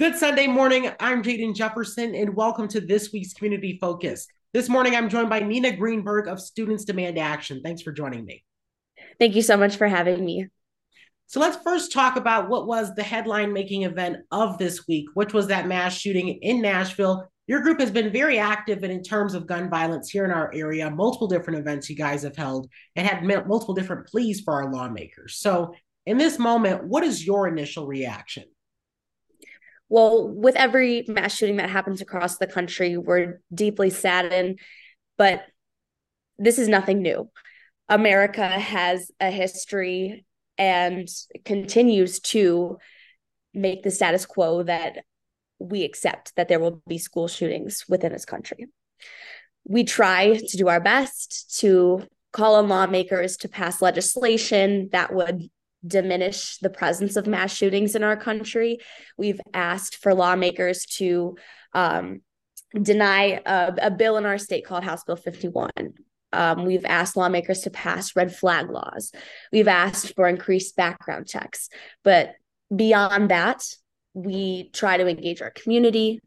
Good Sunday morning. I'm Jaden Jefferson, and welcome to this week's Community Focus. This morning, I'm joined by Nina Greenberg of Students Demand Action. Thanks for joining me. Thank you so much for having me. So let's first talk about what was the headline making event of this week, which was that mass shooting in Nashville. Your group has been very active in, in terms of gun violence here in our area, multiple different events you guys have held and had multiple different pleas for our lawmakers. So, in this moment, what is your initial reaction? Well, with every mass shooting that happens across the country, we're deeply saddened, but this is nothing new. America has a history and continues to make the status quo that we accept that there will be school shootings within this country. We try to do our best to call on lawmakers to pass legislation that would diminish the presence of mass shootings in our country. We've asked for lawmakers to um, deny a, a, bill in our state called House Bill 51. Um, we've asked lawmakers to pass red flag laws. We've asked for increased background checks. But beyond that, we try to engage our community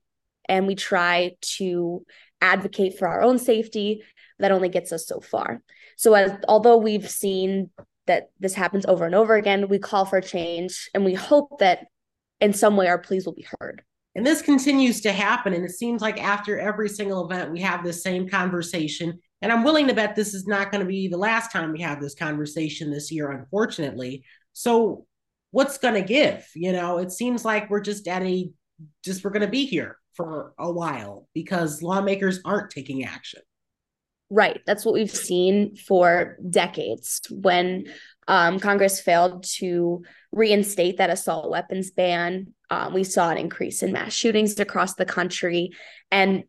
and we try to advocate for our own safety. That only gets us so far. So, as although we've seen that this happens over and over again. We call for change and we hope that in some way our pleas will be heard. And this continues to happen. And it seems like after every single event, we have this same conversation. And I'm willing to bet this is not going to be the last time we have this conversation this year, unfortunately. So, what's going to give? You know, it seems like we're just at a, just we're going to be here for a while because lawmakers aren't taking action. Right. That's what we've seen for decades when um, Congress failed to reinstate that assault weapons ban. Um, we saw an increase in mass shootings across the country. And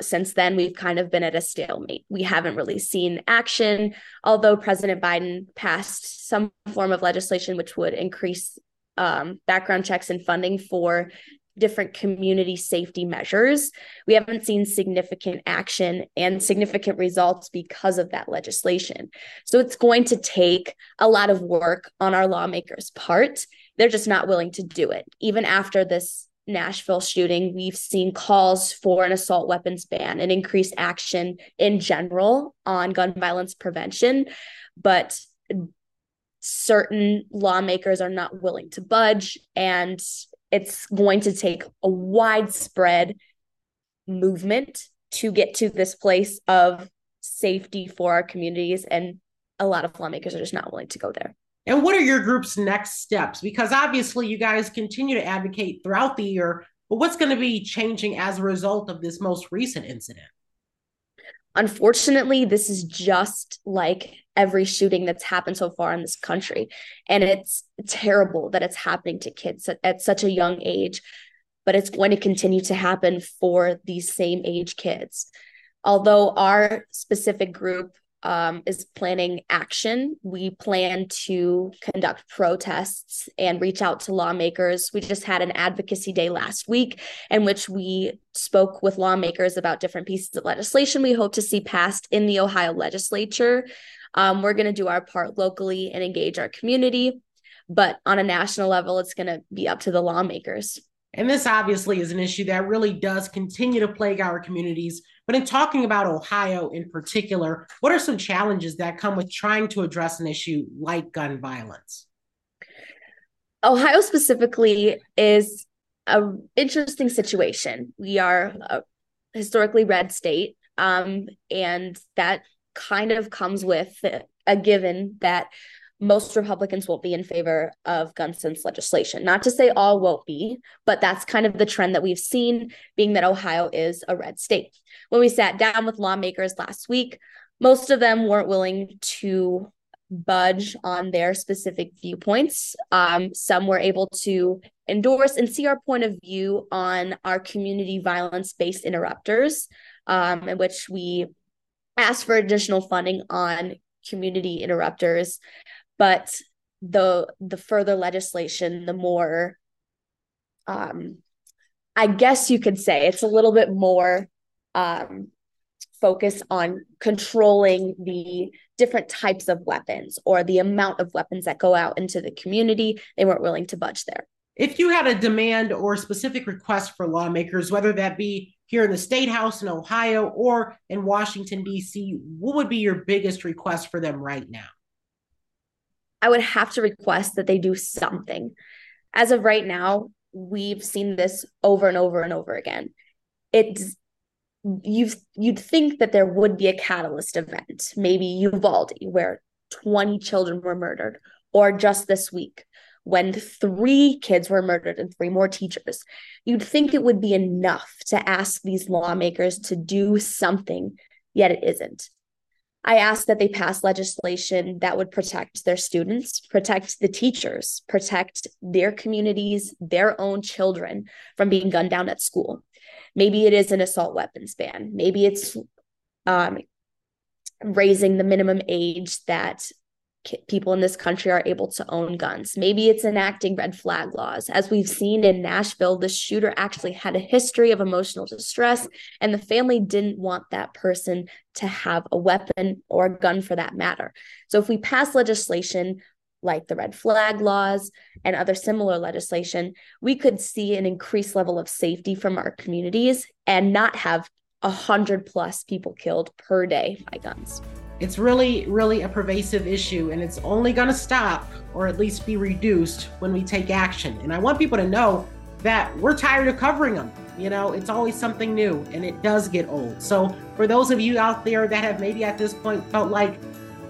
since then, we've kind of been at a stalemate. We haven't really seen action, although President Biden passed some form of legislation which would increase um, background checks and funding for different community safety measures. We haven't seen significant action and significant results because of that legislation. So it's going to take a lot of work on our lawmakers' part. They're just not willing to do it. Even after this Nashville shooting, we've seen calls for an assault weapons ban and increased action in general on gun violence prevention. But certain lawmakers are not willing to budge and it's going to take a widespread movement to get to this place of safety for our communities and a lot of lawmakers are just not willing to go there. And what are your group's next steps? Because obviously you guys continue to advocate throughout the year but what's going to be changing as a result of this most recent incident unfortunately this is just like every shooting that's happened so far in this country. And it's terrible that it's happening to kids at, at such a young age, but it's going to continue to happen for these same age kids. Although our specific group um, is planning action. We plan to conduct protests and reach out to lawmakers. We just had an advocacy day last week in which we spoke with lawmakers about different pieces of legislation we hope to see passed in the Ohio legislature. Um, we're going to do our part locally and engage our community. But on a national level, it's going to be up to the lawmakers. And this obviously is an issue that really does continue to plague our communities. But in talking about Ohio in particular, what are some challenges that come with trying to address an issue like gun violence? Ohio specifically is an interesting situation. We are a historically red state, um, and that kind of comes with a given that most Republicans won't be in favor of gun sense legislation. Not to say all won't be, but that's kind of the trend that we've seen, being that Ohio is a red state. When we sat down with lawmakers last week, most of them weren't willing to budge on their specific viewpoints. Um, some were able to endorse and see our point of view on our community violence based interrupters, um, in which we asked for additional funding on community interrupters but the the further legislation the more um i guess you could say it's a little bit more um focus on controlling the different types of weapons or the amount of weapons that go out into the community they weren't willing to budge there If you had a demand or specific request for lawmakers, whether that be here in the state house in Ohio or in Washington, D.C., what would be your biggest request for them right now? I would have to request that they do something. As of right now, we've seen this over and over and over again. It's you you'd think that there would be a catalyst event, maybe Uvalde, where 20 children were murdered, or just this week when three kids were murdered and three more teachers. You'd think it would be enough to ask these lawmakers to do something, yet it isn't. I ask that they pass legislation that would protect their students, protect the teachers, protect their communities, their own children from being gunned down at school. Maybe it is an assault weapons ban. Maybe it's um, raising the minimum age that people in this country are able to own guns. Maybe it's enacting red flag laws. As we've seen in Nashville, the shooter actually had a history of emotional distress, and the family didn't want that person to have a weapon or a gun for that matter. So if we pass legislation like the red flag laws and other similar legislation, we could see an increased level of safety from our communities and not have a hundred plus people killed per day by guns. It's really, really a pervasive issue, and it's only going to stop or at least be reduced when we take action. And I want people to know that we're tired of covering them. You know, it's always something new and it does get old. So, for those of you out there that have maybe at this point felt like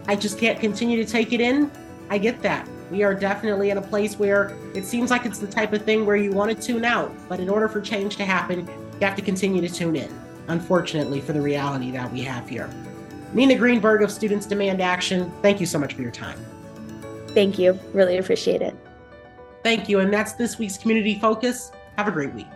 I just can't continue to take it in, I get that. We are definitely in a place where it seems like it's the type of thing where you want to tune out. But in order for change to happen, you have to continue to tune in, unfortunately, for the reality that we have here. Nina Greenberg of Students Demand Action, thank you so much for your time. Thank you. Really appreciate it. Thank you. And that's this week's Community Focus. Have a great week.